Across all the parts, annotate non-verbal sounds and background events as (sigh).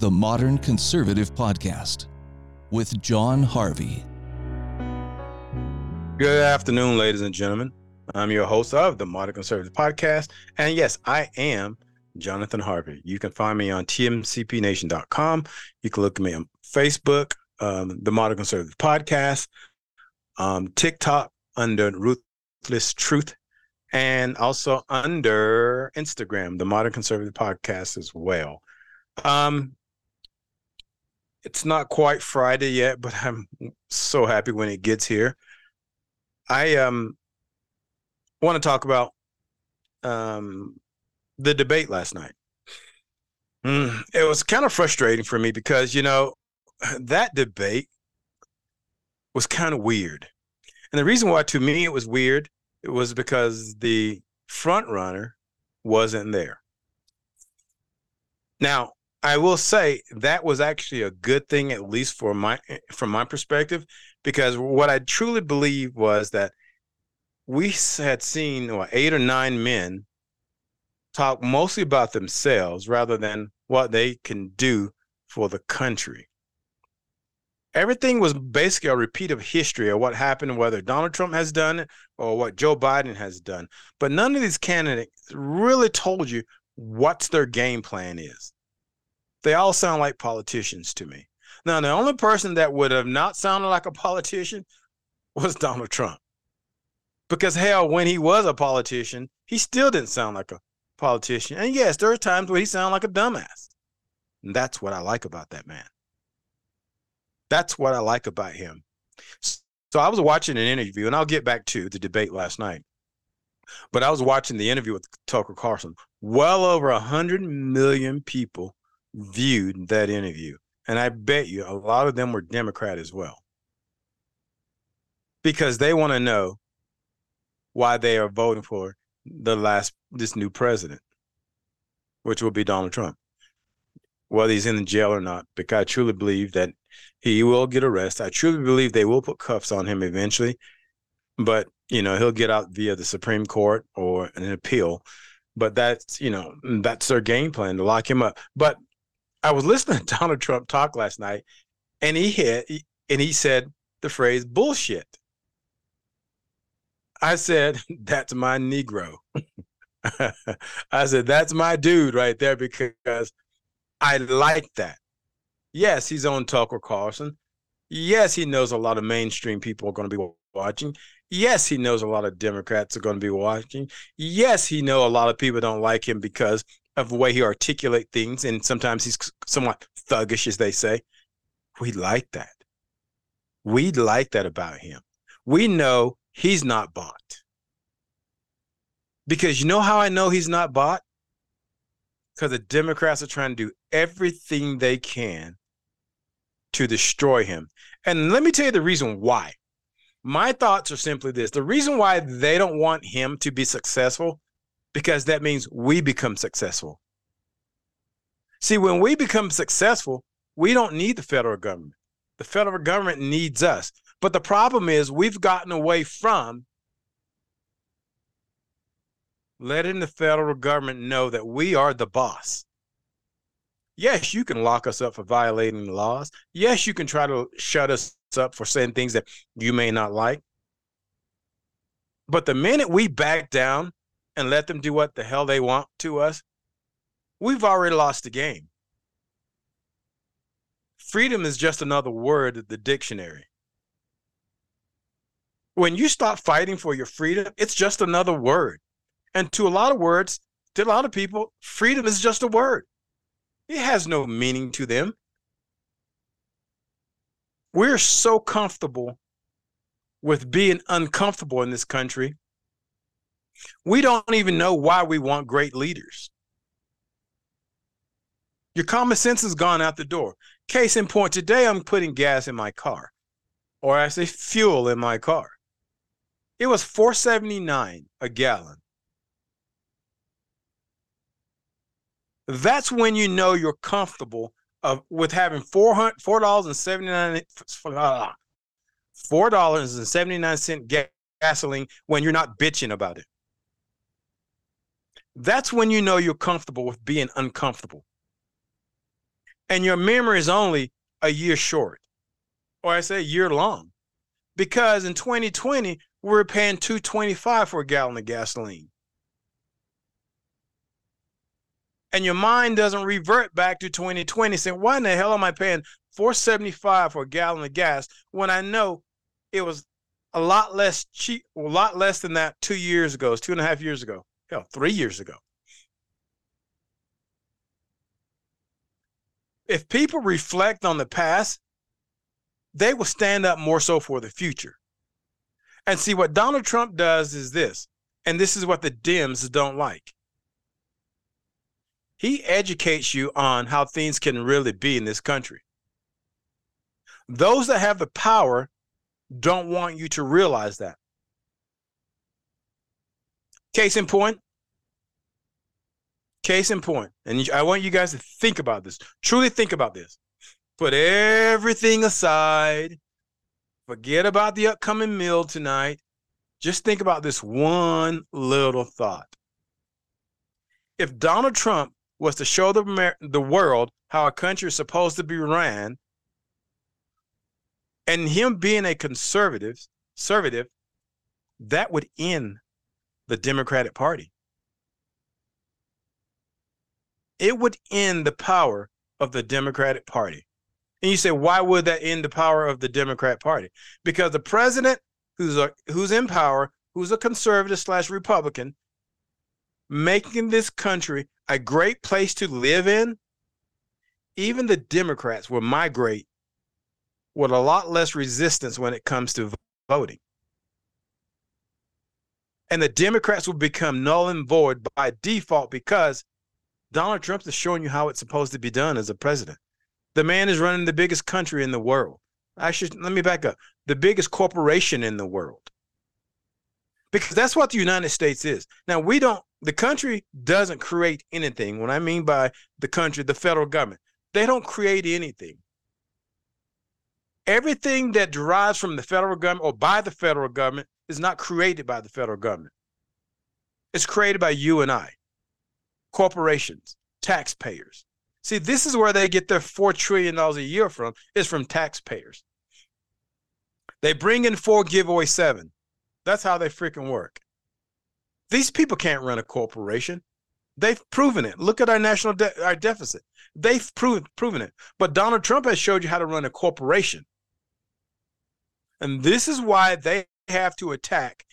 the Modern Conservative Podcast with Jon Harvey. Good afternoon, ladies and gentlemen. I'm your host of the Modern Conservative Podcast. And yes, I am Jonathan Harvey. You can find me on tmcpnation.com. You can look at me on Facebook, um, the Modern Conservative Podcast, um, TikTok under Ruthless Truth, and also under Instagram, the Modern Conservative Podcast as well. Um, it's not quite Friday yet, but I'm so happy when it gets here. I um want to talk about um the debate last night. Mm, it was kind of frustrating for me because you know that debate was kind of weird, and the reason why to me it was weird it was because the front runner wasn't there. Now, I will say that was actually a good thing, at least for my eh, from my perspective, because what I truly believe was that we had seen what, eight or nine men talk mostly about themselves rather than what they can do for the country. Everything was basically a repeat of history of what happened, whether Donald Trump has done it or what Joe Biden has done. But none of these candidates really told you what their game plan is. They all sound like politicians to me. Now, the only person that would have not sounded like a politician was Donald Trump. Because hell, when he was a politician, he still didn't sound like a politician. And yes, there are times where he sounded like a dumbass. And that's what I like about that man. That's what I like about him. So I was watching an interview, and I'll get back to the debate last night. But I was watching the interview with Tucker Carlson. Well over a hundred million people viewed that interview. And I bet you a lot of them were Democrat as well. Because they want to know why they are voting for the last this new president, which will be Donald Trump. Whether he's in the jail or not, because I truly believe that he will get arrested. I truly believe they will put cuffs on him eventually, but you know he'll get out via the Supreme Court or an appeal. But that's you know that's their game plan to lock him up. But I was listening (laughs) to Donald Trump talk last night, and he hit and he said the phrase bullshit. I said, (laughs) that's my Negro. (laughs) I said, that's my dude right there because I like that. Yes, he's on Tucker Carlson. Yes, he knows a lot of mainstream people are going to be watching. Yes, he knows a lot of Democrats are going to be watching. Yes, he know a lot of people don't like him because of the way he articulate things, and sometimes he's somewhat thuggish, as they say. We like that. We like that about him. We know he's not bought. Because you know how I know he's not bought? Because the Democrats are trying to do everything they can to destroy him. And let me tell you the reason why. My thoughts are simply this the reason why they don't want him to be successful, because that means we become successful. See, when we become successful, we don't need the federal government. The federal government needs us. But the problem is we've gotten away from letting the federal government know that we are the boss. Yes, you can lock us up for violating the laws. Yes, you can try to shut us up for saying things that you may not like. But the minute we back down and let them do what the hell they want to us, we've already lost the game. Freedom is just another word in the dictionary. When you stop fighting for your freedom, it's just another word. And to a lot of words, to a lot of people, freedom is just a word. It has no meaning to them. We're so comfortable with being uncomfortable in this country. We don't even know why we want great leaders. Your common sense has gone out the door. Case in point, today I'm putting gas in my car, or I say fuel in my car. It was 479 a gallon. That's when you know you're comfortable of with having four dollars and seventy nine four dollars and seventy nine ah, cent gasoline when you're not bitching about it. That's when you know you're comfortable with being uncomfortable. and your memory is only a year short, or I say year long, because in 2020 we we're paying 225 for a gallon of gasoline. And your mind doesn't revert back to 2020 saying, why in the hell am I paying 475 for a gallon of gas when I know it was a lot less cheap, a lot less than that two years ago, two and a half years ago, hell, three years ago. If people reflect on the past, they will stand up more so for the future. And see, what Donald Trump does is this, and this is what the Dems don't like. He educates you on how things can really be in this country. Those that have the power don't want you to realize that. Case in point. Case in point. And I want you guys to think about this. Truly think about this. Put everything aside. Forget about the upcoming meal tonight. Just think about this one little thought. If Donald Trump was to show the, the world how a country is supposed to be ran, and him being a conservative, conservative, that would end the Democratic Party. It would end the power of the Democratic Party. And you say, why would that end the power of the Democrat Party? Because the president who's a, who's in power, who's a conservative slash Republican, making this country a great place to live in, even the Democrats will migrate with a lot less resistance when it comes to voting. And the Democrats will become null and void by default because Donald Trump is showing you how it's supposed to be done as a president. The man is running the biggest country in the world. Actually, let me back up the biggest corporation in the world. Because that's what the United States is. Now, we don't, the country doesn't create anything. What I mean by the country, the federal government, they don't create anything everything that derives from the federal government or by the federal government is not created by the federal government. It's created by you and I, corporations, taxpayers. See, this is where they get their $4 trillion a year from, is from taxpayers. They bring in four, give away seven. That's how they freaking work. These people can't run a corporation. They've proven it. Look at our national de- our deficit. They've proven proven it. But Donald Trump has showed you how to run a corporation. And this is why they have to attack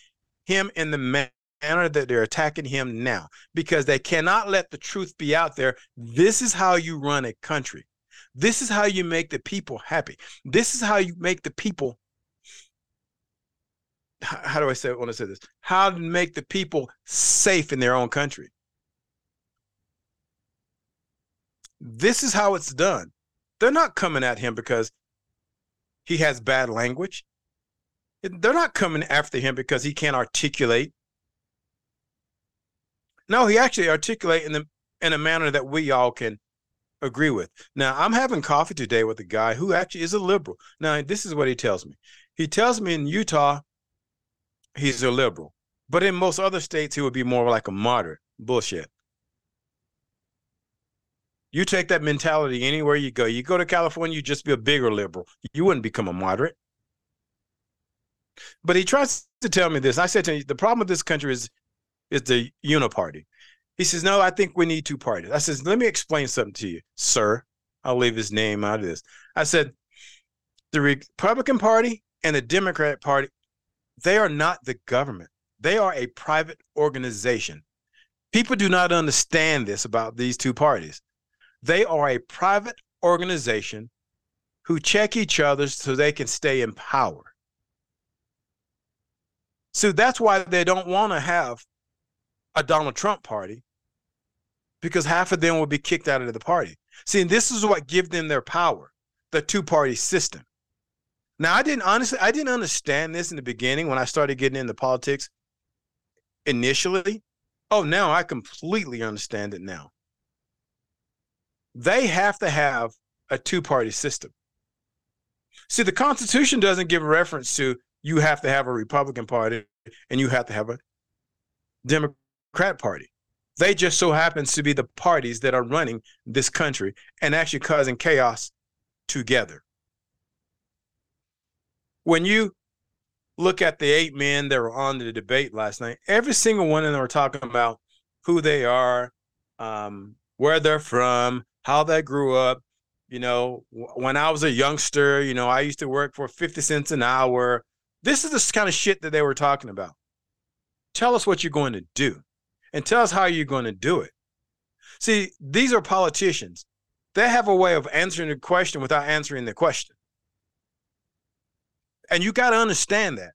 him in the manner that they're attacking him now, because they cannot let the truth be out there. This is how you run a country. This is how you make the people happy. This is how you make the people. How do I say? I want to say this? How to make the people safe in their own country. This is how it's done. They're not coming at him because he has bad language. They're not coming after him because he can't articulate. No, he actually articulate in the in a manner that we all can agree with. Now, I'm having coffee today with a guy who actually is a liberal. Now, this is what he tells me. He tells me in Utah, he's a liberal, but in most other states, he would be more like a moderate. Bullshit. You take that mentality anywhere you go. You go to California, you just be a bigger liberal. You wouldn't become a moderate. But he tries to tell me this. I said to him, the problem with this country is is the uniparty. He says, no, I think we need two parties. I says, let me explain something to you, sir. I'll leave his name out of this. I said, the Republican Party and the Democratic Party, they are not the government. They are a private organization. People do not understand this about these two parties. They are a private organization who check each other so they can stay in power. So that's why they don't want to have a Donald Trump party because half of them will be kicked out of the party. See, and this is what gives them their power, the two-party system. Now, I didn't honestly, I didn't understand this in the beginning when I started getting into politics initially. Oh, now I completely understand it now. They have to have a two-party system. See, the Constitution doesn't give reference to you have to have a Republican Party and you have to have a Democrat Party. They just so happens to be the parties that are running this country and actually causing chaos together. When you look at the eight men that were on the debate last night, every single one of them were talking about who they are, um, where they're from, how they grew up. You know, when I was a youngster, you know, I used to work for 50 cents an hour. This is the kind of shit that they were talking about. Tell us what you're going to do and tell us how you're going to do it. See, these are politicians. They have a way of answering the question without answering the question. And you got to understand that.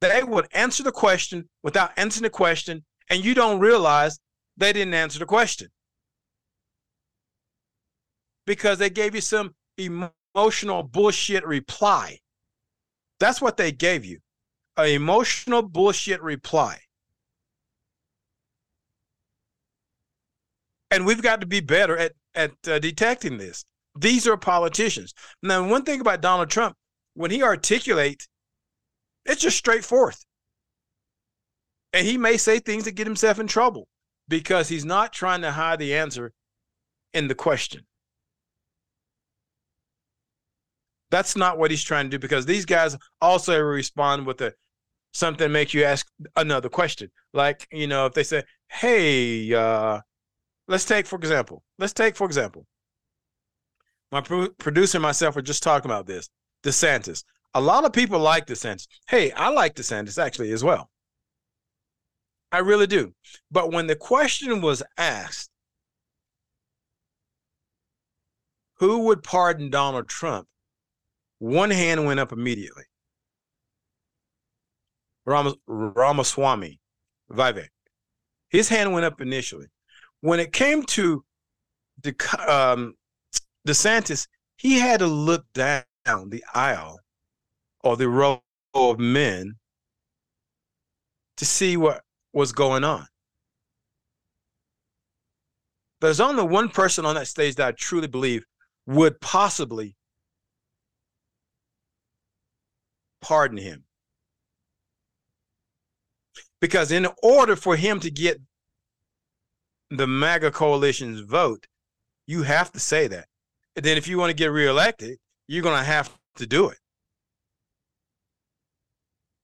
They would answer the question without answering the question, and you don't realize they didn't answer the question because they gave you some emotional bullshit reply. That's what they gave you an emotional bullshit reply. And we've got to be better at, at uh, detecting this. These are politicians. Now, one thing about Donald Trump, when he articulates, it's just straightforward. And he may say things that get himself in trouble because he's not trying to hide the answer in the question. That's not what he's trying to do because these guys also respond with a something make you ask another question. Like, you know, if they say, "Hey, uh let's take for example, let's take for example, my pro- producer and myself were just talking about this. DeSantis. A lot of people like DeSantis. Hey, I like DeSantis actually as well. I really do. But when the question was asked, who would pardon Donald Trump? One hand went up immediately. Ram- Ramaswamy, Vivek. His hand went up initially. When it came to the um, DeSantis, he had to look down the aisle or the row of men to see what was going on. There's only one person on that stage that I truly believe would possibly pardon him. Because in order for him to get the MAGA coalition's vote, you have to say that. And then if you want to get reelected, you're going to have to do it.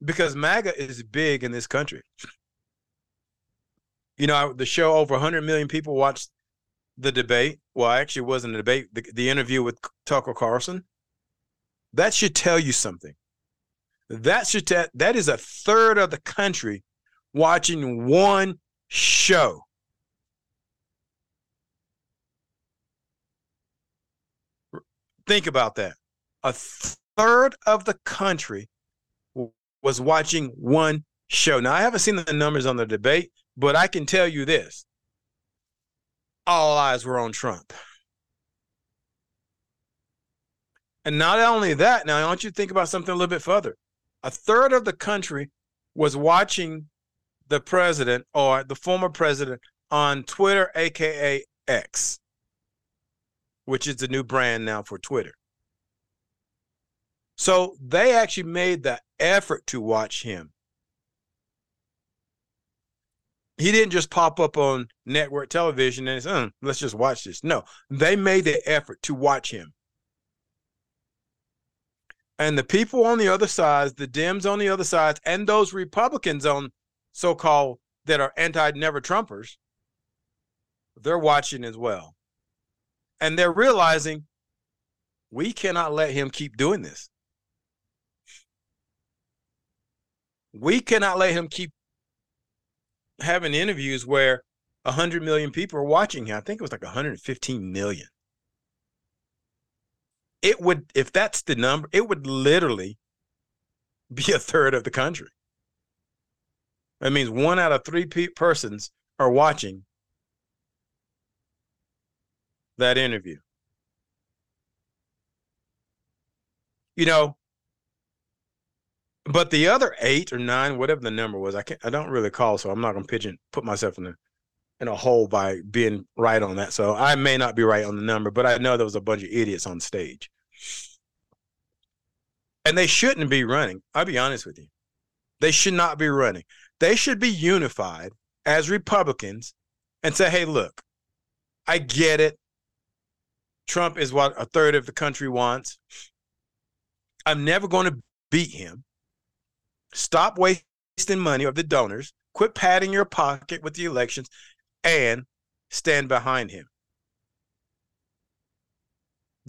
Because MAGA is big in this country. You know, the show over 100 million people watched the debate. Well, actually, it wasn't a debate, the, the interview with Tucker Carlson. That should tell you something. That should t- that is a third of the country watching one show. Think about that. A third of the country was watching one show. Now, I haven't seen the numbers on the debate, but I can tell you this all eyes were on Trump. And not only that, now I want you to think about something a little bit further a third of the country was watching the president or the former president on Twitter, aka X, which is the new brand now for Twitter. So they actually made the effort to watch him. He didn't just pop up on network television and say, mm, let's just watch this. No, they made the effort to watch him. And the people on the other side, the Dems on the other side, and those Republicans on so called that are anti never Trumpers, they're watching as well. And they're realizing we cannot let him keep doing this. We cannot let him keep having interviews where 100 million people are watching him. I think it was like 115 million it would if that's the number it would literally be a third of the country. That means one out of three pe- persons are watching that interview. You know but the other eight or nine whatever the number was i can't i don't really call so i'm not going to pigeon put myself in a in a hole by being right on that. So I may not be right on the number, but I know there was a bunch of idiots on stage. And they shouldn't be running. I'll be honest with you. They should not be running. They should be unified as Republicans and say, hey, look, I get it. Trump is what a third of the country wants. I'm never going to beat him. Stop wasting money of the donors. Quit padding your pocket with the elections and stand behind him.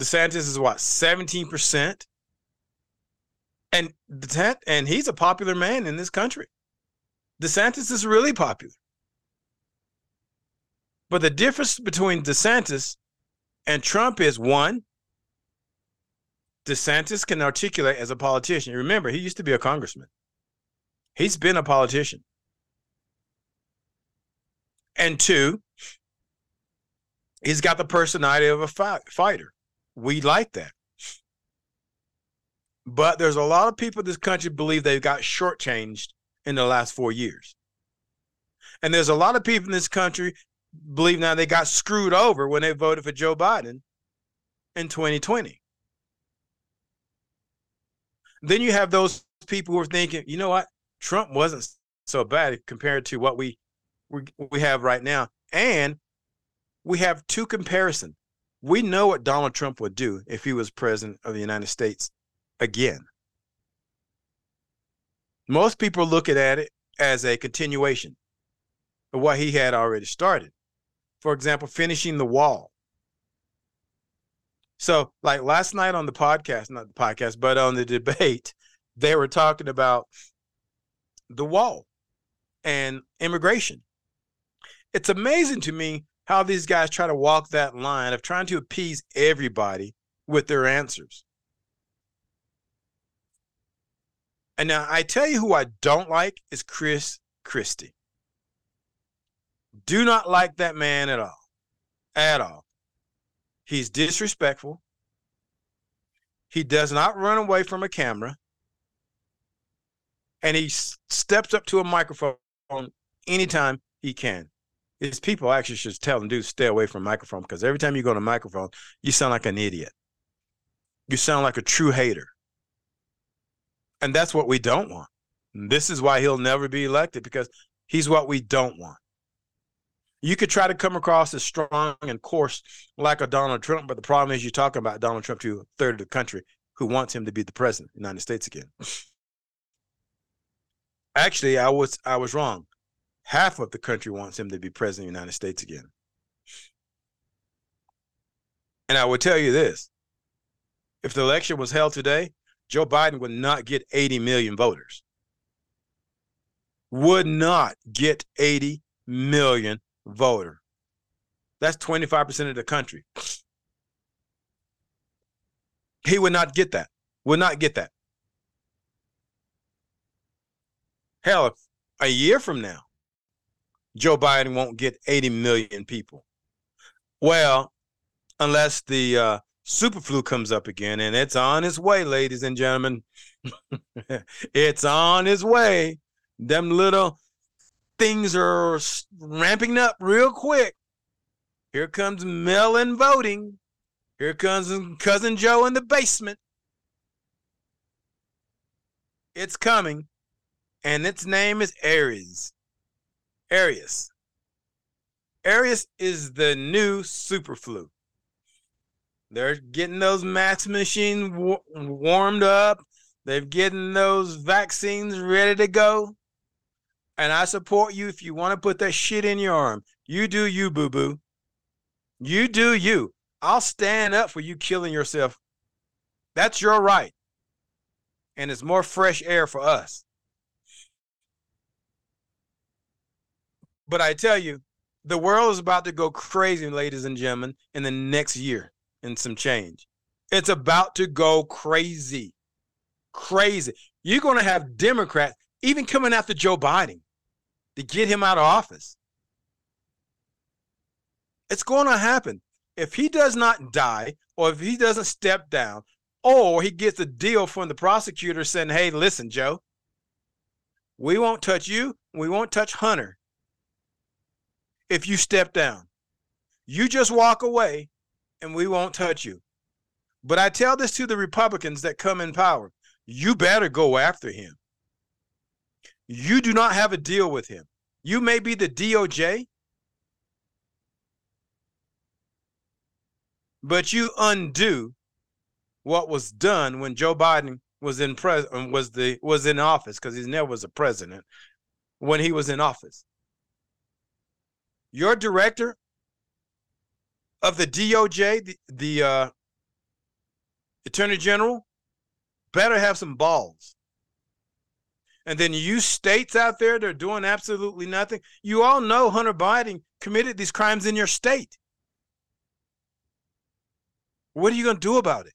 DeSantis is what, 17%? And and he's a popular man in this country. DeSantis is really popular. But the difference between DeSantis and Trump is one, DeSantis can articulate as a politician. Remember, he used to be a congressman. He's been a politician. And two, he's got the personality of a fighter. We like that. But there's a lot of people in this country believe they've got shortchanged in the last four years. And there's a lot of people in this country believe now they got screwed over when they voted for Joe Biden in 2020. Then you have those people who are thinking, you know what? Trump wasn't so bad compared to what we we, we have right now. And we have two comparisons. We know what Donald Trump would do if he was president of the United States again. Most people look at it as a continuation of what he had already started. For example, finishing the wall. So, like last night on the podcast, not the podcast, but on the (laughs) debate, they were talking about the wall and immigration. It's amazing to me how these guys try to walk that line of trying to appease everybody with their answers. And now I tell you who I don't like is Chris Christie. Do not like that man at all. At all. He's disrespectful. He does not run away from a camera. And he steps up to a microphone anytime he can. His people actually should tell them, dude, stay away from microphone because every time you go to microphone, you sound like an idiot. You sound like a true hater. And that's what we don't want. And this is why he'll never be elected because he's what we don't want. You could try to come across as strong and coarse like a Donald Trump, but the problem is you're talking about Donald Trump to a third of the country who wants him to be the president of the United States again. Actually, I was I was wrong. Half of the country wants him to be president of the United States again. And I will tell you this if the election was held today, Joe Biden would not get 80 million voters. Would not get 80 million voter. That's 25% of the country. He would not get that. Would not get that. Hell, a year from now, Joe Biden won't get 80 million people. Well, unless the uh, super flu comes up again, and it's on its way, ladies and gentlemen. (laughs) it's on its way. Them little things are ramping up real quick. Here comes mail-in voting. Here comes cousin Joe in the basement. It's coming, and its name is Aries. Arius. Arius is the new super flu. They're getting those mask machines war- warmed up. They're getting those vaccines ready to go. And I support you if you want to put that shit in your arm. You do you, boo boo. You do you. I'll stand up for you killing yourself. That's your right. And it's more fresh air for us. But I tell you, the world is about to go crazy, ladies and gentlemen, in the next year and some change. It's about to go crazy. Crazy. You're going to have Democrats even coming after Joe Biden to get him out of office. It's going to happen. If he does not die, or if he doesn't step down, or he gets a deal from the prosecutor saying, hey, listen, Joe, we won't touch you, we won't touch Hunter if you step down. You just walk away and we won't touch you. But I tell this to the Republicans that come in power you better go after him. You do not have a deal with him. You may be the DOJ, but you undo what was done when Joe Biden was in pres was the was in office because he never was a president when he was in office. Your director of the DOJ, the, the uh, Attorney General, better have some balls. And then you states out there that are doing absolutely nothing. You all know Hunter Biden committed these crimes in your state. What are you going to do about it?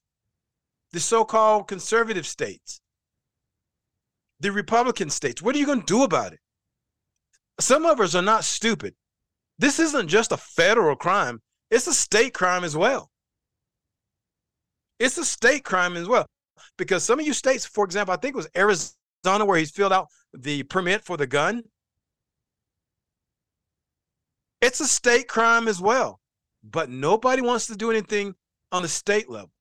The so called conservative states, the Republican states, what are you going to do about it? Some of us are not stupid. This isn't just a federal crime, it's a state crime as well. It's a state crime as well. Because some of you states, for example, I think it was Arizona where he's filled out the permit for the gun. It's a state crime as well. But nobody wants to do anything on the state level.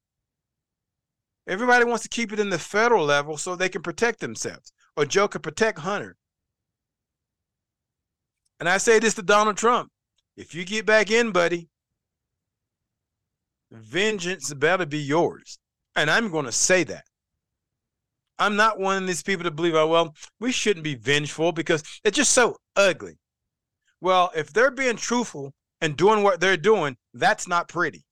Everybody wants to keep it in the federal level so they can protect themselves, or Joe can protect Hunter. And I say this to Donald Trump if you get back in, buddy, vengeance better be yours. And I'm going to say that. I'm not one of these people to believe, oh, well, we shouldn't be vengeful because it's just so ugly. Well, if they're being truthful and doing what they're doing, that's not pretty.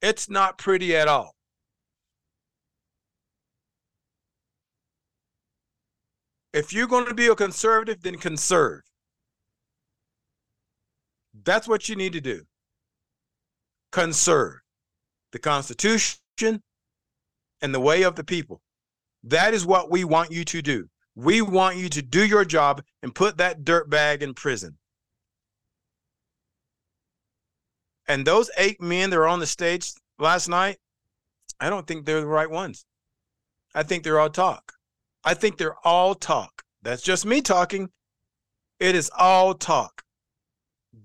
It's not pretty at all. If you're going to be a conservative, then conserve. That's what you need to do. Conserve the Constitution and the way of the people. That is what we want you to do. We want you to do your job and put that dirt bag in prison. And those eight men that are on the stage last night, I don't think they're the right ones. I think they're all talk. I think they're all talk. That's just me talking. It is all talk.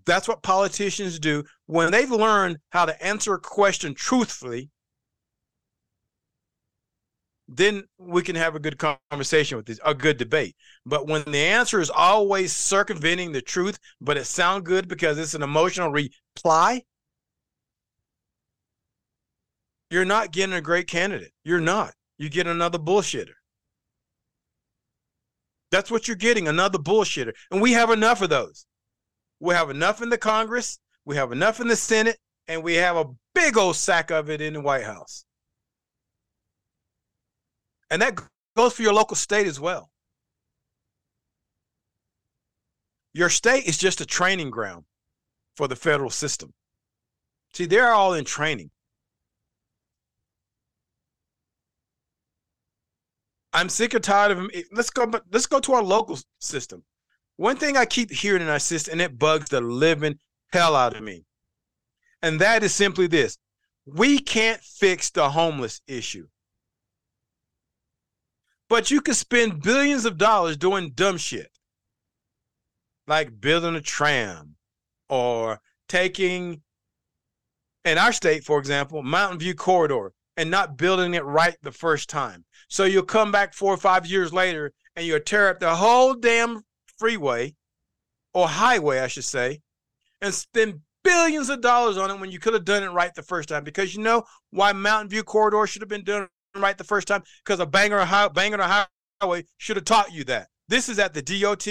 That's what politicians do when they've learned how to answer a question truthfully. Then we can have a good conversation with this, a good debate. But when the answer is always circumventing the truth, but it sounds good because it's an emotional reply, you're not getting a great candidate. You're not. You get another bullshitter. That's what you're getting, another bullshitter. And we have enough of those. We have enough in the Congress, we have enough in the Senate, and we have a big old sack of it in the White House. And that goes for your local state as well. Your state is just a training ground for the federal system. See, they're all in training. I'm sick and tired of them. Let's go. Let's go to our local system. One thing I keep hearing in our system, and it bugs the living hell out of me, and that is simply this: we can't fix the homeless issue, but you can spend billions of dollars doing dumb shit, like building a tram or taking, in our state, for example, Mountain View Corridor and not building it right the first time. So you'll come back four or five years later and you'll tear up the whole damn freeway or highway, I should say, and spend billions of dollars on it when you could have done it right the first time. Because you know why Mountain View Corridor should have been done right the first time? Because a Bangerter high, Bangerter Highway should have taught you that. This is at the DOT.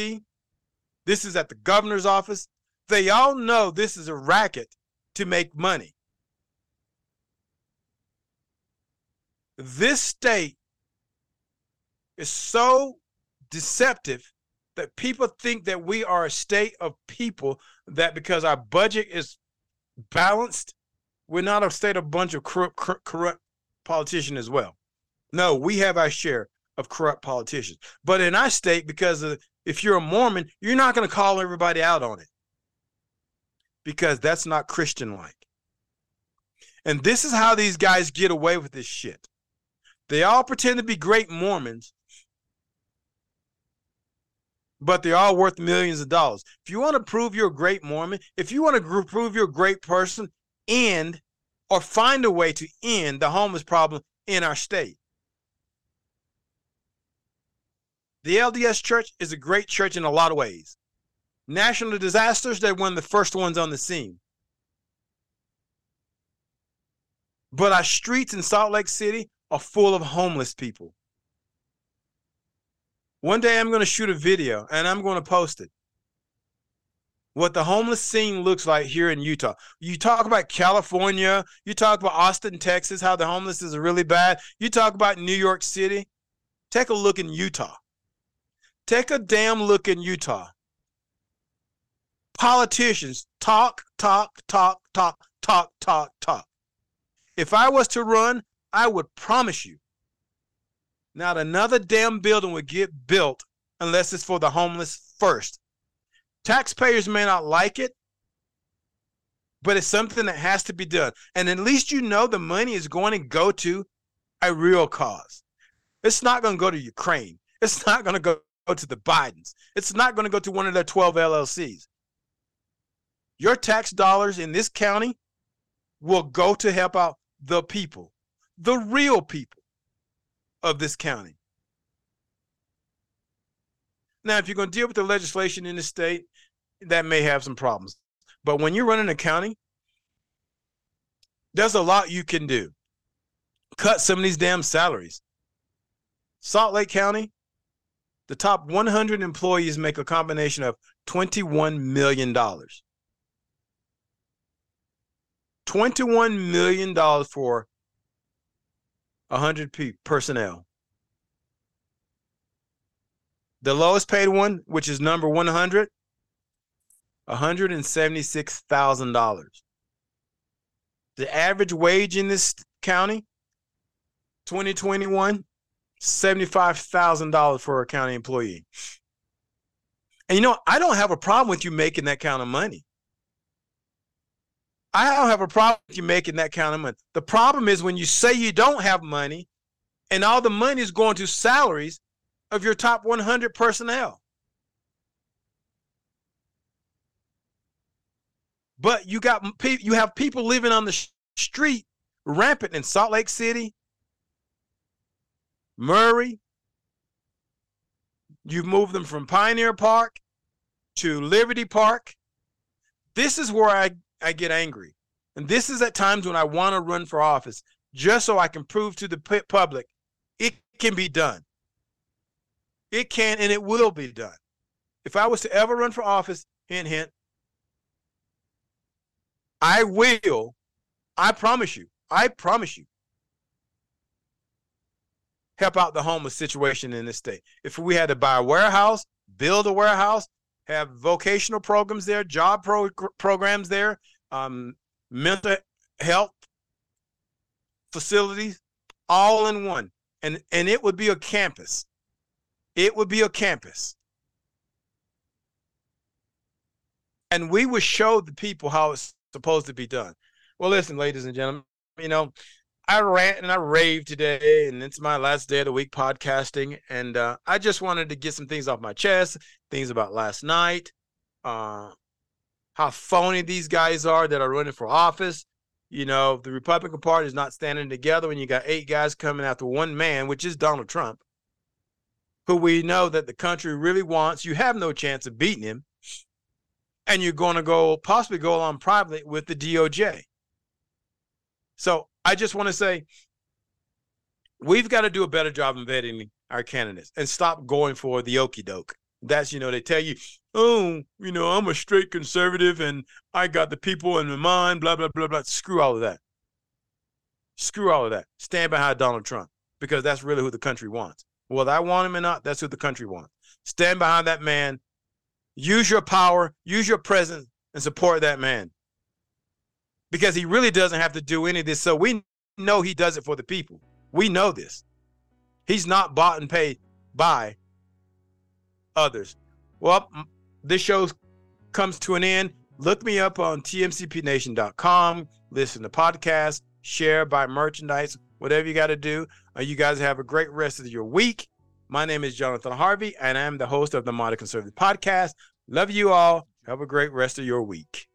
This is at the governor's office. They all know this is a racket to make money. This state is so deceptive that people think that we are a state of people that because our budget is balanced, we're not a state of bunch of corrupt, corrupt politicians as well. No, we have our share of corrupt politicians. But in our state, because of, if you're a Mormon, you're not going to call everybody out on it because that's not Christian like. And this is how these guys get away with this shit. They all pretend to be great Mormons, but they're all worth millions of dollars. If you want to prove you're a great Mormon, if you want to prove you're a great person, end or find a way to end the homeless problem in our state. The LDS Church is a great church in a lot of ways. National disasters, they're one of the first ones on the scene. But our streets in Salt Lake City are full of homeless people. One day I'm going to shoot a video and I'm going to post it. What the homeless scene looks like here in Utah. You talk about California, you talk about Austin, Texas, how the homeless is really bad. You talk about New York City. Take a look in Utah. Take a damn look in Utah. Politicians talk, talk, talk, talk, talk, talk, talk. If I was to run, I would promise you not another damn building would get built unless it's for the homeless first. Taxpayers may not like it, but it's something that has to be done. And at least you know the money is going to go to a real cause. It's not going to go to Ukraine. It's not going to go to the Bidens. It's not going to go to one of their 12 LLCs. Your tax dollars in this county will go to help out the people, the real people of this county. Now, if you're going to deal with the legislation in the state, that may have some problems. But when you're running a county, there's a lot you can do. Cut some of these damn salaries. Salt Lake County, the top 100 employees make a combination of $21 million. $21 million for 100 p- personnel. The lowest paid one, which is number 100, $176,000. The average wage in this county, 2021, $75,000 for a county employee. And you know, I don't have a problem with you making that kind of money. I don't have a problem with you making that kind of money. The problem is when you say you don't have money and all the money is going to salaries of your top 100 personnel. But you got you have people living on the street rampant in Salt Lake City, Murray. You've moved them from Pioneer Park to Liberty Park. This is where I I get angry. And this is at times when I want to run for office, just so I can prove to the public it can be done. It can and it will be done. If I was to ever run for office, hint, hint, I will, I promise you, I promise you, help out the homeless situation in this state. If we had to buy a warehouse, build a warehouse, have vocational programs there, job pro- programs there, um, mental health facilities, all in one. And, and it would be a campus. It would be a campus. And we would show the people how it's supposed to be done. Well, listen, ladies and gentlemen, you know, I rant and I rave today, and it's my last day of the week podcasting. And uh, I just wanted to get some things off my chest, things about last night, uh, how phony these guys are that are running for office. You know, the Republican Party is not standing together when you got eight guys coming after one man, which is Donald Trump, who we know that the country really wants. You have no chance of beating him. And you're going to go possibly go along privately with the DOJ. So I just want to say we've got to do a better job of vetting our candidates and stop going for the okey doke. That's, you know, they tell you, oh, you know, I'm a straight conservative and I got the people in my mind, blah, blah, blah, blah. Screw all of that. Screw all of that. Stand behind Donald Trump because that's really who the country wants. Whether I want him or not, that's who the country wants. Stand behind that man. Use your power, use your presence, and support that man. Because he really doesn't have to do any of this. So we know he does it for the people. We know this. He's not bought and paid by others. Well, this show comes to an end. Look me up on tmcpnation.com. Listen to podcasts, share, buy merchandise, whatever you got to do. Uh, you guys have a great rest of your week. My name is Jonathan Harvey, and I'm the host of the Modern Conservative Podcast. Love you all. Have a great rest of your week.